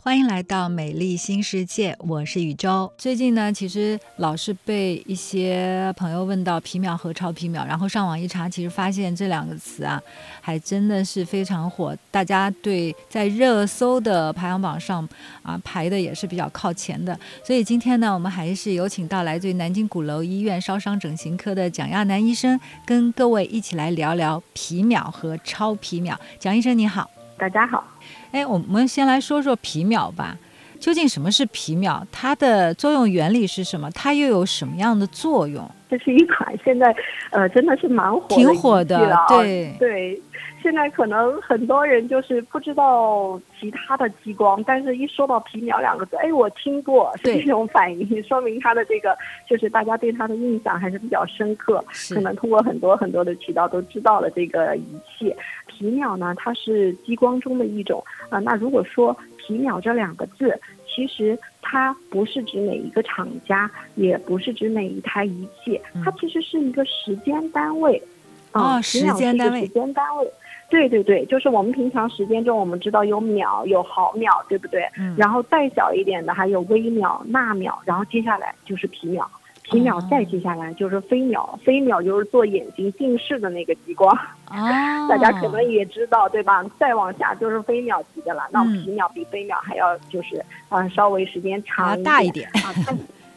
欢迎来到美丽新世界，我是宇宙。最近呢，其实老是被一些朋友问到皮秒和超皮秒，然后上网一查，其实发现这两个词啊，还真的是非常火。大家对在热搜的排行榜上啊排的也是比较靠前的。所以今天呢，我们还是有请到来自于南京鼓楼医院烧伤整形科的蒋亚楠医生，跟各位一起来聊聊皮秒和超皮秒。蒋医生你好，大家好。哎，我们先来说说皮秒吧。究竟什么是皮秒？它的作用原理是什么？它又有什么样的作用？这是一款现在呃真的是蛮火的，挺火的，对对。现在可能很多人就是不知道其他的激光，但是一说到皮秒两个字，哎，我听过，是这种反应，说明它的这个就是大家对它的印象还是比较深刻。可能通过很多很多的渠道都知道了这个仪器。皮秒呢，它是激光中的一种啊。那如果说皮秒这两个字，其实它不是指每一个厂家，也不是指每一台仪器，它其实是一个时间单位。啊，时间单位。时间单位。对对对，就是我们平常时间中，我们知道有秒、有毫秒，对不对？嗯。然后再小一点的还有微秒、纳秒，然后接下来就是皮秒，皮秒再接下来就是飞秒，飞秒就是做眼睛近视的那个激光。哦。大家可能也知道，对吧？再往下就是飞秒级的了，那皮秒比飞秒还要就是啊稍微时间长大一点啊。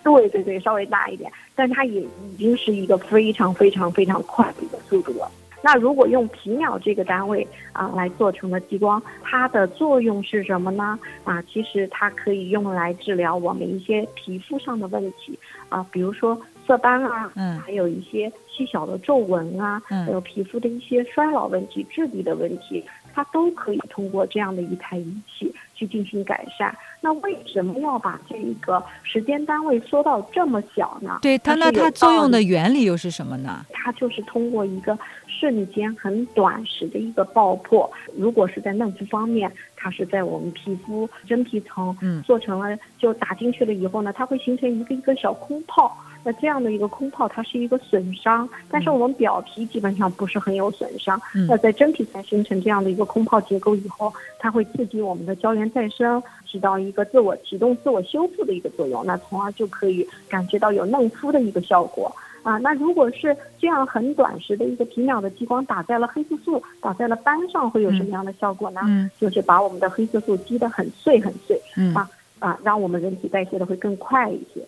对对对，稍微大一点，但它也已经是一个非常非常非常快的一个速度了。那如果用皮秒这个单位啊来做成了激光，它的作用是什么呢？啊，其实它可以用来治疗我们一些皮肤上的问题啊，比如说色斑啊，嗯，还有一些细小的皱纹啊，嗯，还有皮肤的一些衰老问题、质地的问题，它都可以通过这样的一台仪器去进行改善。那为什么要把这一个时间单位缩到这么小呢？对它，那它作用的原理又是什么呢？它就是通过一个。瞬间很短时的一个爆破，如果是在嫩肤方面，它是在我们皮肤真皮层，嗯，做成了就打进去了以后呢，它会形成一个一个小空泡。那这样的一个空泡，它是一个损伤，但是我们表皮基本上不是很有损伤。那在真皮层形成这样的一个空泡结构以后，它会刺激我们的胶原再生，起到一个自我启动、自我修复的一个作用，那从而就可以感觉到有嫩肤的一个效果。啊，那如果是这样很短时的一个皮秒的激光打在了黑色素，打在了斑上，会有什么样的效果呢？嗯，就是把我们的黑色素击得很碎很碎，嗯啊啊，让我们人体代谢的会更快一些。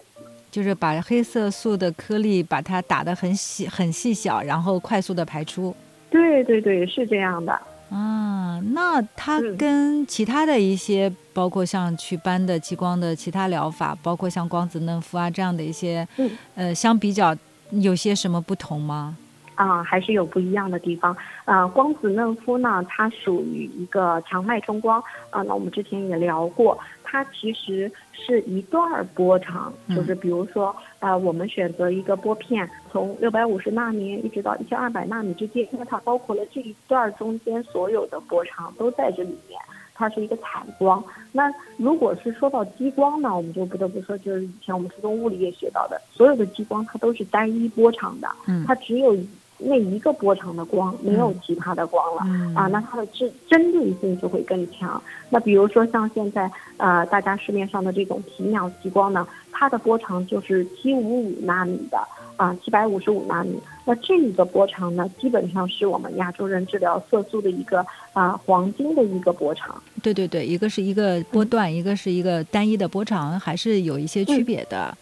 就是把黑色素的颗粒把它打得很细很细小，然后快速的排出。对对对，是这样的。啊，那它跟其他的一些，包括像祛斑的激光的其他疗法，包括像光子嫩肤啊这样的一些，呃，相比较。有些什么不同吗？啊，还是有不一样的地方。呃，光子嫩肤呢，它属于一个强脉冲光。啊，那我们之前也聊过，它其实是一段波长，就是比如说，呃，我们选择一个波片，从六百五十纳米一直到一千二百纳米之间，因为它包括了这一段中间所有的波长都在这里面。它是一个采光。那如果是说到激光呢，我们就不得不说，就是以前我们初中物理也学到的，所有的激光它都是单一波长的，嗯，它只有那一个波长的光，没有其他的光了，啊，那它的针针对性就会更强。那比如说像现在呃，大家市面上的这种皮秒激光呢，它的波长就是七五五纳米的。啊，七百五十五纳米，那这一个波长呢，基本上是我们亚洲人治疗色素的一个啊黄金的一个波长。对对对，一个是一个波段，一个是一个单一的波长，还是有一些区别的。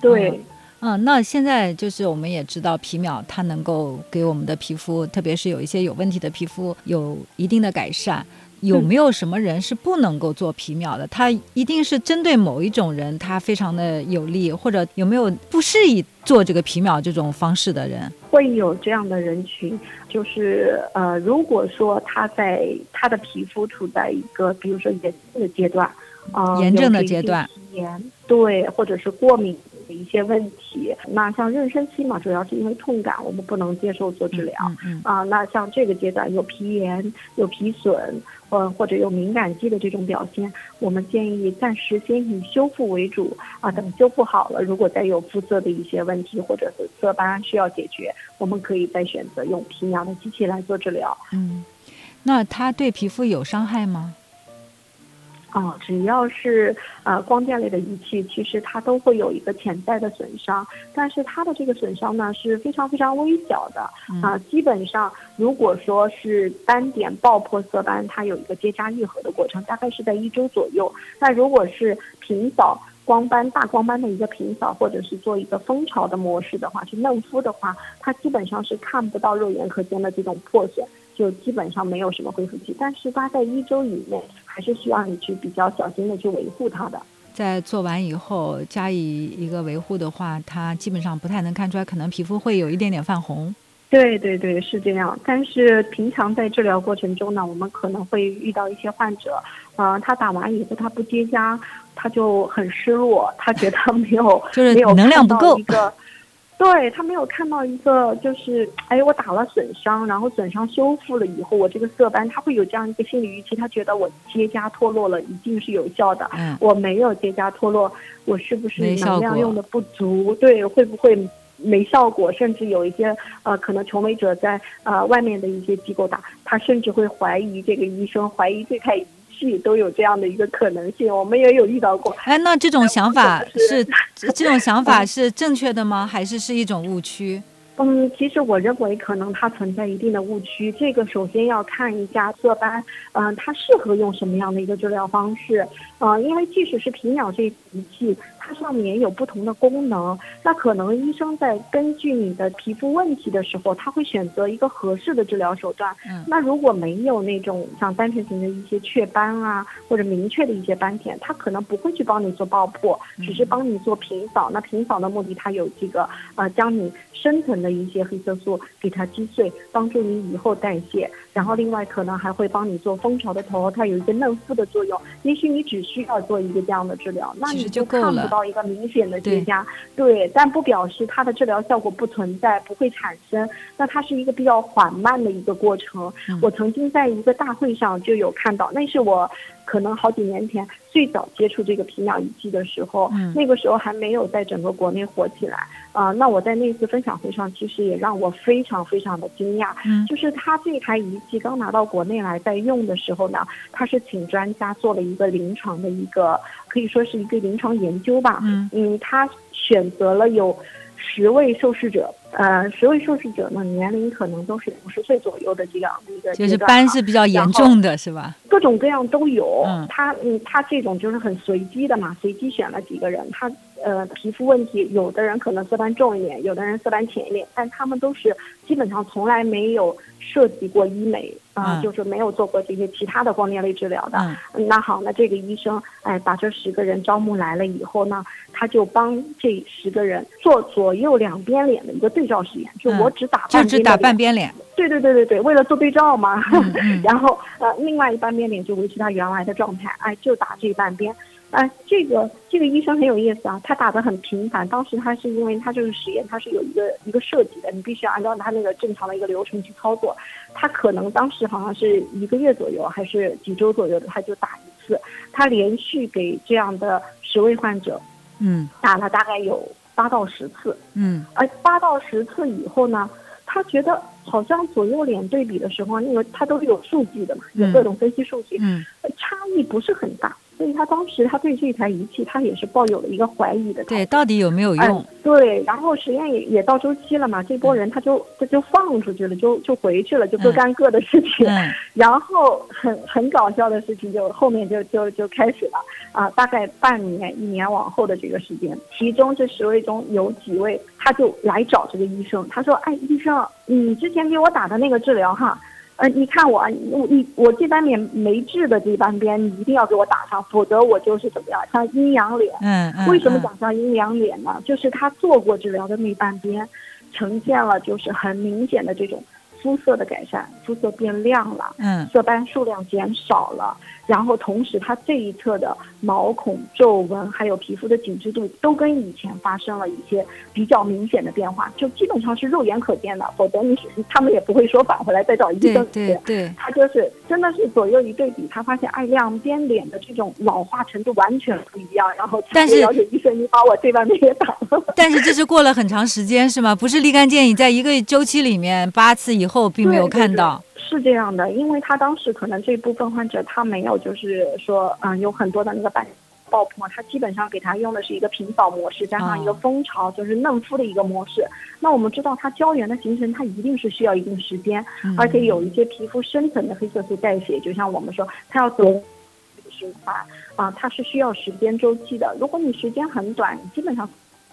对，嗯，那现在就是我们也知道皮秒它能够给我们的皮肤，特别是有一些有问题的皮肤，有一定的改善。有没有什么人是不能够做皮秒的？他一定是针对某一种人，他非常的有利，或者有没有不适宜做这个皮秒这种方式的人？会有这样的人群，就是呃，如果说他在他的皮肤处在一个比如说炎症的阶段，啊，炎症的阶段，炎对，或者是过敏。的一些问题，那像妊娠期嘛，主要是因为痛感，我们不能接受做治疗。嗯啊，那像这个阶段有皮炎、有皮损，呃，或者有敏感肌的这种表现，我们建议暂时先以修复为主。啊，等修复好了，如果再有肤色的一些问题或者是色斑需要解决，我们可以再选择用皮秒的机器来做治疗。嗯，那它对皮肤有伤害吗？啊，只要是呃光电类的仪器，其实它都会有一个潜在的损伤，但是它的这个损伤呢是非常非常微小的啊。基本上，如果说是斑点爆破色斑，它有一个结痂愈合的过程，大概是在一周左右。那如果是平扫光斑、大光斑的一个平扫，或者是做一个蜂巢的模式的话，去嫩肤的话，它基本上是看不到肉眼可见的这种破损。就基本上没有什么恢复期，但是它在一周以内，还是需要你去比较小心的去维护它的。在做完以后加以一个维护的话，它基本上不太能看出来，可能皮肤会有一点点泛红。对对对，是这样。但是平常在治疗过程中呢，我们可能会遇到一些患者，呃，他打完以后他不结痂，他就很失落，他觉得没有 就是能量不够一个。对他没有看到一个，就是哎，我打了损伤，然后损伤修复了以后，我这个色斑，他会有这样一个心理预期，他觉得我结痂脱落了一定是有效的。嗯，我没有结痂脱落，我是不是能量用的不足？对，会不会没效果？甚至有一些呃，可能求美者在呃外面的一些机构打，他甚至会怀疑这个医生，怀疑这台都有这样的一个可能性。我们也有遇到过。哎，那这种想法 是？这种想法是正确的吗？还是是一种误区？嗯，其实我认为可能它存在一定的误区。这个首先要看一下色斑，嗯，它适合用什么样的一个治疗方式？呃，因为即使是皮秒这仪器。它上面有不同的功能，那可能医生在根据你的皮肤问题的时候，他会选择一个合适的治疗手段。嗯，那如果没有那种像单纯型的一些雀斑啊，或者明确的一些斑点，他可能不会去帮你做爆破，只是帮你做平扫。那平扫的目的，它有这个呃，将你深层的一些黑色素给它击碎，帮助你以后代谢。然后另外可能还会帮你做蜂巢的头，它有一个嫩肤的作用。也许你只需要做一个这样的治疗，那你就看不。到一个明显的结痂，对，但不表示它的治疗效果不存在，不会产生。那它是一个比较缓慢的一个过程。我曾经在一个大会上就有看到，那是我。可能好几年前最早接触这个皮秒仪器的时候，那个时候还没有在整个国内火起来啊。那我在那次分享会上，其实也让我非常非常的惊讶。嗯，就是他这台仪器刚拿到国内来在用的时候呢，他是请专家做了一个临床的一个，可以说是一个临床研究吧。嗯嗯，他选择了有。十位受试者，呃，十位受试者呢，年龄可能都是五十岁左右的这样的一个就是斑是比较严重的，是吧？各种各样都有。嗯，他，嗯，他这种就是很随机的嘛，随机选了几个人。他，呃，皮肤问题，有的人可能色斑重一点，有的人色斑浅一点，但他们都是基本上从来没有涉及过医美。啊，就是没有做过这些其他的光电类治疗的。那好，那这个医生，哎，把这十个人招募来了以后呢，他就帮这十个人做左右两边脸的一个对照实验，就我只打就只打半边脸。对对对对对，为了做对照嘛。然后呃，另外一半边脸就维持他原来的状态，哎，就打这半边。哎，这个这个医生很有意思啊，他打的很频繁。当时他是因为他这个实验，他是有一个一个设计的，你必须要按照他那个正常的一个流程去操作。他可能当时好像是一个月左右，还是几周左右的，他就打一次。他连续给这样的十位患者，嗯，打了大概有八到十次，嗯，而八到十次以后呢，他觉得好像左右脸对比的时候，因为他都是有数据的嘛，有各种分析数据，嗯，差异不是很大。所以他当时他对这台仪器他也是抱有了一个怀疑的。对，到底有没有用？对，然后实验也也到周期了嘛，这波人他就他就放出去了，就就回去了，就各干各的事情。嗯。然后很很搞笑的事情就后面就就就开始了啊，大概半年一年往后的这个时间，其中这十位中有几位他就来找这个医生，他说：“哎，医生，你之前给我打的那个治疗哈。”呃，你看我，我你我这半边没治的这半边，你一定要给我打上，否则我就是怎么样，像阴阳脸。嗯嗯。为什么讲像阴阳脸呢？就是他做过治疗的那半边，呈现了就是很明显的这种肤色的改善，肤色变亮了，嗯，色斑数量减少了。然后同时，它这一侧的毛孔、皱纹，还有皮肤的紧致度，都跟以前发生了一些比较明显的变化，就基本上是肉眼可见的。否则你他们也不会说返回来再找医生。对对对，他就是真的是左右一对比，他发现哎，两边脸的这种老化程度完全不一样。然后但是了解医生，你把我这半边也打了。但是这是过了很长时间是吗？不是立竿见影，在一个周期里面八次以后并没有看到。是这样的，因为他当时可能这部分患者他没有就是说，嗯，有很多的那个斑爆破，他基本上给他用的是一个平扫模式，加上一个蜂巢，就是嫩肤的一个模式。那我们知道，它胶原的形成，它一定是需要一定时间，而且有一些皮肤深层的黑色素代谢，就像我们说，它要走循环啊，它是需要时间周期的。如果你时间很短，基本上。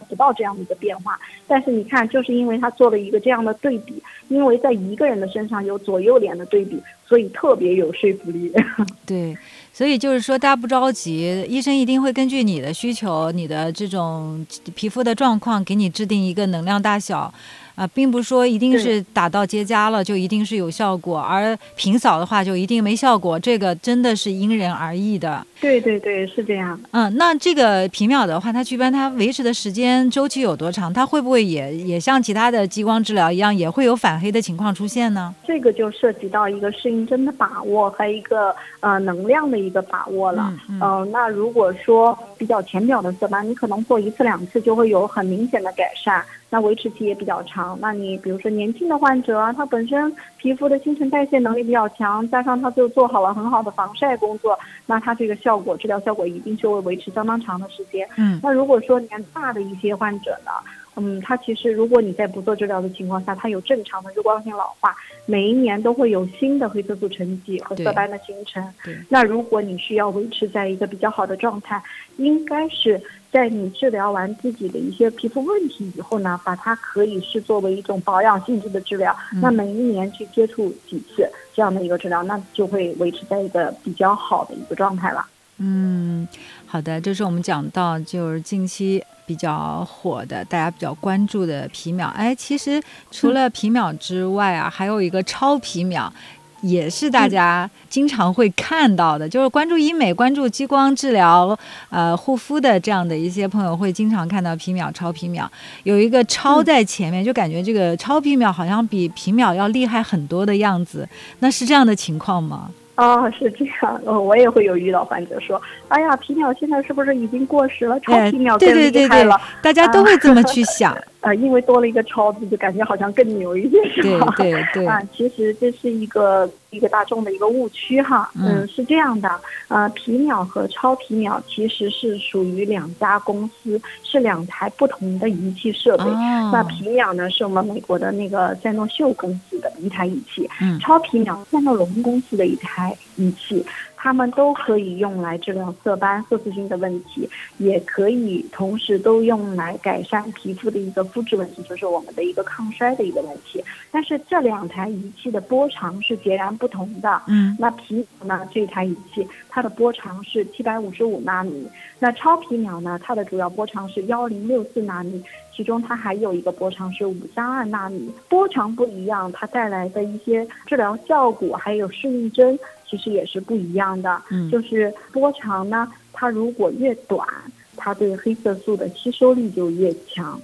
不到这样的一个变化，但是你看，就是因为他做了一个这样的对比，因为在一个人的身上有左右脸的对比，所以特别有说服力。对，所以就是说，大家不着急，医生一定会根据你的需求、你的这种皮肤的状况，给你制定一个能量大小。啊，并不是说一定是打到结痂了就一定是有效果，而平扫的话就一定没效果，这个真的是因人而异的。对对对，是这样。嗯，那这个皮秒的话，它祛斑它维持的时间周期有多长？它会不会也也像其他的激光治疗一样，也会有反黑的情况出现呢？这个就涉及到一个适应症的把握和一个呃能量的一个把握了。嗯，那如果说比较浅表的色斑，你可能做一次两次就会有很明显的改善。那维持期也比较长。那你比如说年轻的患者啊，他本身皮肤的新陈代谢能力比较强，加上他就做好了很好的防晒工作，那他这个效果治疗效果一定就会维持相当长的时间。嗯。那如果说年大的一些患者呢，嗯，他其实如果你在不做治疗的情况下，他有正常的日光性老化，每一年都会有新的黑色素沉积和色斑的形成。对。那如果你需要维持在一个比较好的状态，应该是。在你治疗完自己的一些皮肤问题以后呢，把它可以是作为一种保养性质的治疗。那每一年去接触几次这样的一个治疗，那就会维持在一个比较好的一个状态了。嗯，好的，这是我们讲到就是近期比较火的，大家比较关注的皮秒。哎，其实除了皮秒之外啊，还有一个超皮秒。也是大家经常会看到的，就是关注医美、关注激光治疗、呃护肤的这样的一些朋友，会经常看到皮秒、超皮秒，有一个超在前面，就感觉这个超皮秒好像比皮秒要厉害很多的样子。那是这样的情况吗？哦，是这样。呃，我也会有遇到患者说：“哎呀，皮秒现在是不是已经过时了？超皮秒更厉害了。”大家都会这么去想。呃，因为多了一个超字，就感觉好像更牛一些，是吧？对对对。啊，其实这是一个一个大众的一个误区哈。嗯，是这样的。呃，皮秒和超皮秒其实是属于两家公司，是两台不同的仪器设备。哦。那皮秒呢，是我们美国的那个赛诺秀公司的一台仪器。嗯。超皮秒，赛诺龙公司的一台仪器。它们都可以用来治疗色斑、色素性的问题，也可以同时都用来改善皮肤的一个肤质问题，就是我们的一个抗衰的一个问题。但是这两台仪器的波长是截然不同的。嗯，那皮呢？这台仪器它的波长是七百五十五纳米，那超皮秒呢？它的主要波长是幺零六四纳米，其中它还有一个波长是五三二纳米。波长不一样，它带来的一些治疗效果还有适应症。其实也是不一样的，嗯，就是波长呢，它如果越短，它对黑色素的吸收力就越强，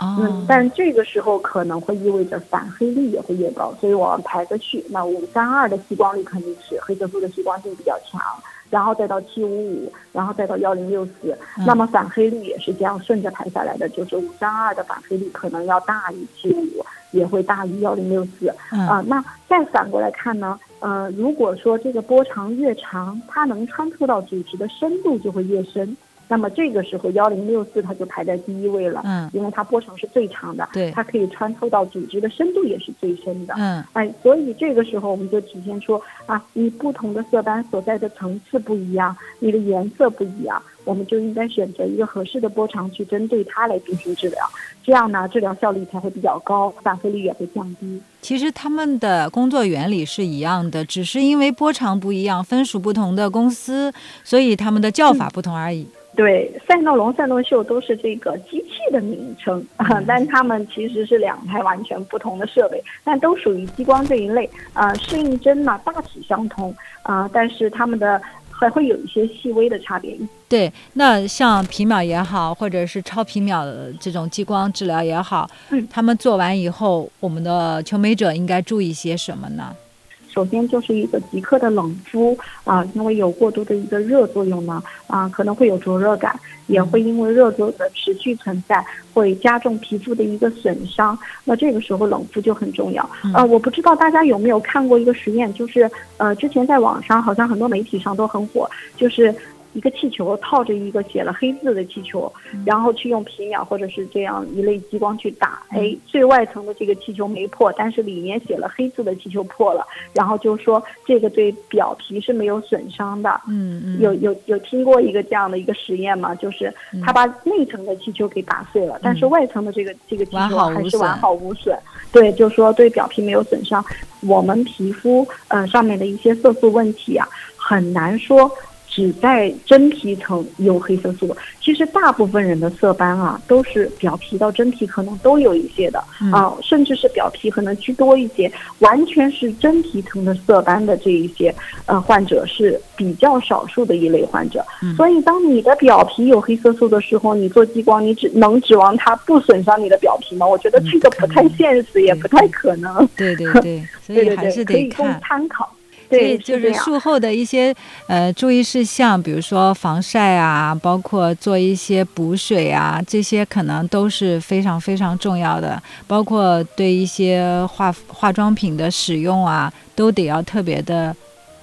嗯，但这个时候可能会意味着反黑率也会越高，所以我们排个序，那五三二的吸光率肯定是黑色素的吸光性比较强，然后再到七五五，然后再到幺零六四，那么反黑率也是这样顺着排下来的，就是五三二的反黑率可能要大于七五五，也会大于幺零六四，啊，那再反过来看呢？呃，如果说这个波长越长，它能穿透到组织的深度就会越深。那么这个时候幺零六四它就排在第一位了，嗯，因为它波长是最长的，对，它可以穿透到组织的深度也是最深的，嗯，哎，所以这个时候我们就体现出啊，你不同的色斑所在的层次不一样，你的颜色不一样，我们就应该选择一个合适的波长去针对它来进行治疗，这样呢，治疗效率才会比较高，反黑率也会降低。其实他们的工作原理是一样的，只是因为波长不一样，分属不同的公司，所以他们的叫法不同而已。对，赛诺龙、赛诺秀都是这个机器的名称，但他们其实是两台完全不同的设备，但都属于激光这一类。啊，适应针呢大体相同，啊，但是他们的还会有一些细微的差别。对，那像皮秒也好，或者是超皮秒的这种激光治疗也好，嗯，他们做完以后，我们的求美者应该注意些什么呢？首先就是一个即刻的冷敷啊，因为有过多的一个热作用呢，啊，可能会有灼热感，也会因为热作的持续存在，会加重皮肤的一个损伤。那这个时候冷敷就很重要。呃，我不知道大家有没有看过一个实验，就是呃，之前在网上好像很多媒体上都很火，就是。一个气球套着一个写了黑字的气球，然后去用皮秒或者是这样一类激光去打，哎，最外层的这个气球没破，但是里面写了黑字的气球破了，然后就说这个对表皮是没有损伤的。嗯嗯，有有有听过一个这样的一个实验吗？就是他把内层的气球给打碎了，但是外层的这个这个气球还是完好无损。对，就说对表皮没有损伤。我们皮肤呃上面的一些色素问题啊，很难说。只在真皮层有黑色素，其实大部分人的色斑啊，都是表皮到真皮可能都有一些的啊，甚至是表皮可能居多一些，完全是真皮层的色斑的这一些呃患者是比较少数的一类患者。所以，当你的表皮有黑色素的时候，你做激光，你只能指望它不损伤你的表皮吗？我觉得这个不太现实，也不太可能。对对对，所以还是得看参考。所以就是术后的一些呃注意事项，比如说防晒啊，包括做一些补水啊，这些可能都是非常非常重要的。包括对一些化化妆品的使用啊，都得要特别的。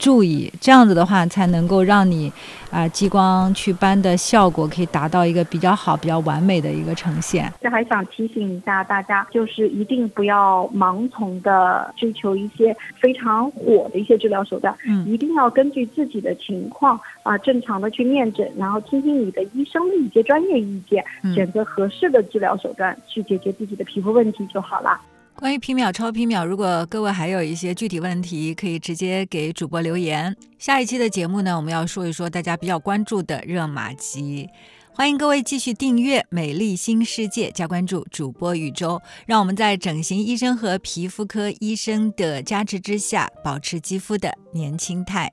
注意，这样子的话才能够让你啊激光祛斑的效果可以达到一个比较好、比较完美的一个呈现。这还想提醒一下大家，就是一定不要盲从的追求一些非常火的一些治疗手段，嗯，一定要根据自己的情况啊正常的去面诊，然后听听你的医生的一些专业意见，选择合适的治疗手段去解决自己的皮肤问题就好了。关于皮秒、超皮秒，如果各位还有一些具体问题，可以直接给主播留言。下一期的节目呢，我们要说一说大家比较关注的热玛吉。欢迎各位继续订阅《美丽新世界》，加关注主播宇宙，让我们在整形医生和皮肤科医生的加持之下，保持肌肤的年轻态。